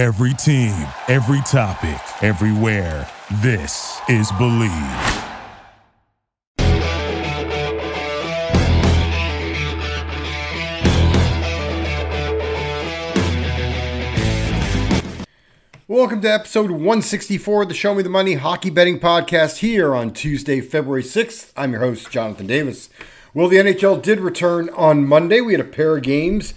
Every team, every topic, everywhere. This is Believe. Welcome to episode 164 of the Show Me the Money Hockey Betting Podcast here on Tuesday, February 6th. I'm your host, Jonathan Davis. Well, the NHL did return on Monday. We had a pair of games.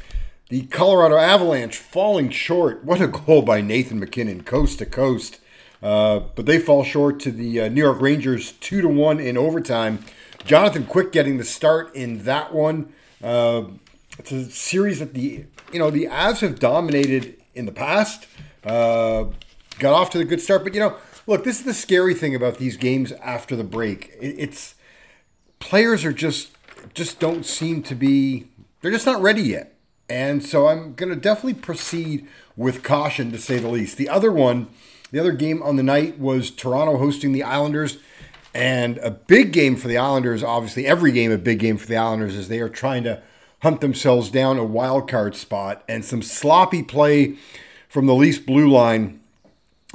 The Colorado Avalanche falling short. What a goal by Nathan MacKinnon, coast to coast. Uh, but they fall short to the uh, New York Rangers, two to one in overtime. Jonathan Quick getting the start in that one. Uh, it's a series that the you know the Avs have dominated in the past. Uh, got off to the good start, but you know, look, this is the scary thing about these games after the break. It, it's players are just just don't seem to be they're just not ready yet, and so I'm going to definitely proceed with caution to say the least. The other one, the other game on the night was Toronto hosting the Islanders. And a big game for the Islanders, obviously, every game a big game for the Islanders as they are trying to hunt themselves down a wild card spot. And some sloppy play from the Leafs blue line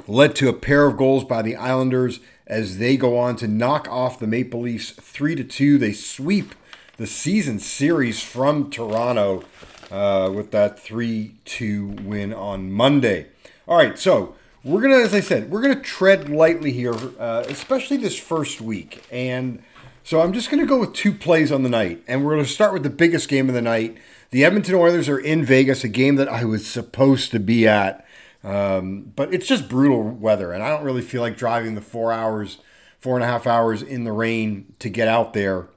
led to a pair of goals by the Islanders as they go on to knock off the Maple Leafs 3 to 2. They sweep the season series from Toronto uh, with that 3 2 win on Monday. All right, so we're going to, as I said, we're going to tread lightly here, uh, especially this first week. And so I'm just going to go with two plays on the night. And we're going to start with the biggest game of the night the Edmonton Oilers are in Vegas, a game that I was supposed to be at. Um, but it's just brutal weather, and I don't really feel like driving the four hours, four and a half hours in the rain to get out there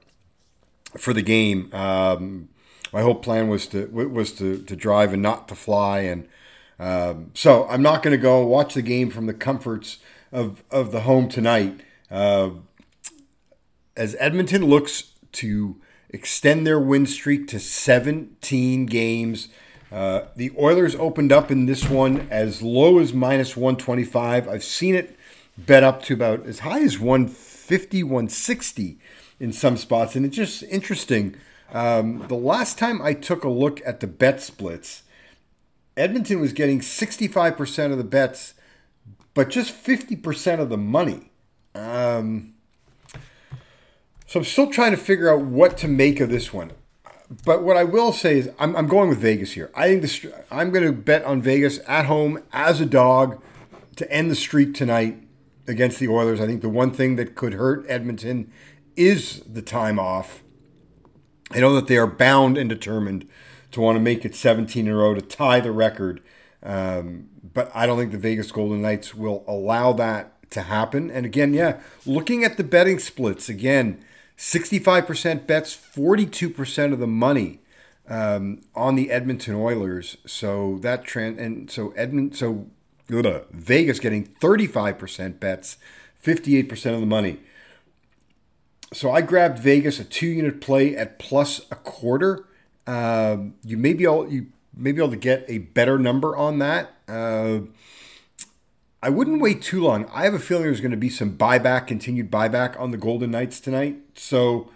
for the game. Um, my whole plan was to was to, to drive and not to fly, and um, so I'm not going to go watch the game from the comforts of of the home tonight. Uh, as Edmonton looks to extend their win streak to 17 games. Uh, the Oilers opened up in this one as low as minus 125. I've seen it bet up to about as high as 150, 160 in some spots. And it's just interesting. Um, the last time I took a look at the bet splits, Edmonton was getting 65% of the bets, but just 50% of the money. Um, so I'm still trying to figure out what to make of this one. But what I will say is I'm, I'm going with Vegas here. I think this, I'm going to bet on Vegas at home as a dog to end the streak tonight against the Oilers. I think the one thing that could hurt Edmonton is the time off. I know that they are bound and determined to want to make it 17 in a row to tie the record. Um, but I don't think the Vegas Golden Knights will allow that to happen. And again, yeah, looking at the betting splits, again, 65% bets, 42% of the money um, on the Edmonton Oilers. So that trend, and so Edmont, so Vegas getting 35% bets, 58% of the money. So I grabbed Vegas a two unit play at plus a quarter. Um, you may be able you may be able to get a better number on that. Uh, I wouldn't wait too long. I have a feeling there's going to be some buyback, continued buyback on the Golden Knights tonight. So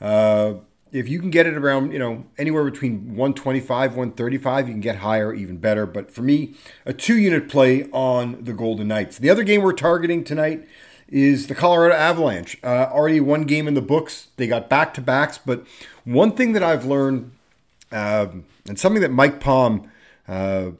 uh, if you can get it around, you know, anywhere between 125, 135, you can get higher, even better. But for me, a two unit play on the Golden Knights. The other game we're targeting tonight is the Colorado Avalanche. Uh, already one game in the books. They got back to backs. But one thing that I've learned, um, and something that Mike Palm uh,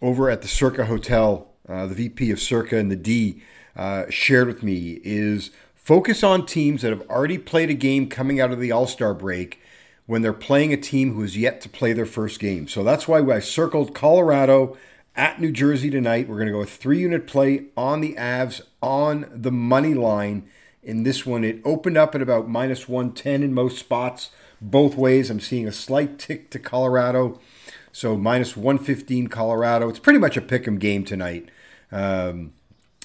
over at the Circa Hotel uh, the VP of Circa and the D, uh, shared with me is focus on teams that have already played a game coming out of the All Star break when they're playing a team who has yet to play their first game. So that's why I circled Colorado at New Jersey tonight. We're going to go with three unit play on the Avs on the money line. In this one, it opened up at about minus 110 in most spots, both ways. I'm seeing a slight tick to Colorado. So minus 115 Colorado. It's pretty much a pick 'em game tonight. Um,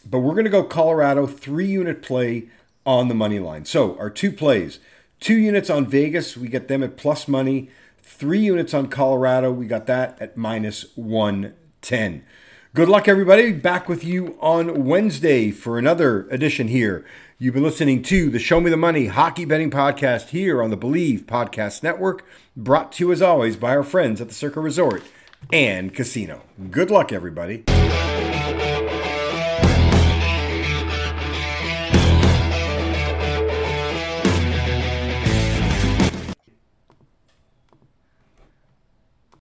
but we're going to go Colorado three unit play on the money line. So our two plays, two units on Vegas, we get them at plus money. Three units on Colorado, we got that at minus 110. Good luck, everybody. Back with you on Wednesday for another edition here. You've been listening to the Show Me the Money Hockey Betting Podcast here on the Believe Podcast Network, brought to you as always by our friends at the Circa Resort and Casino. Good luck, everybody.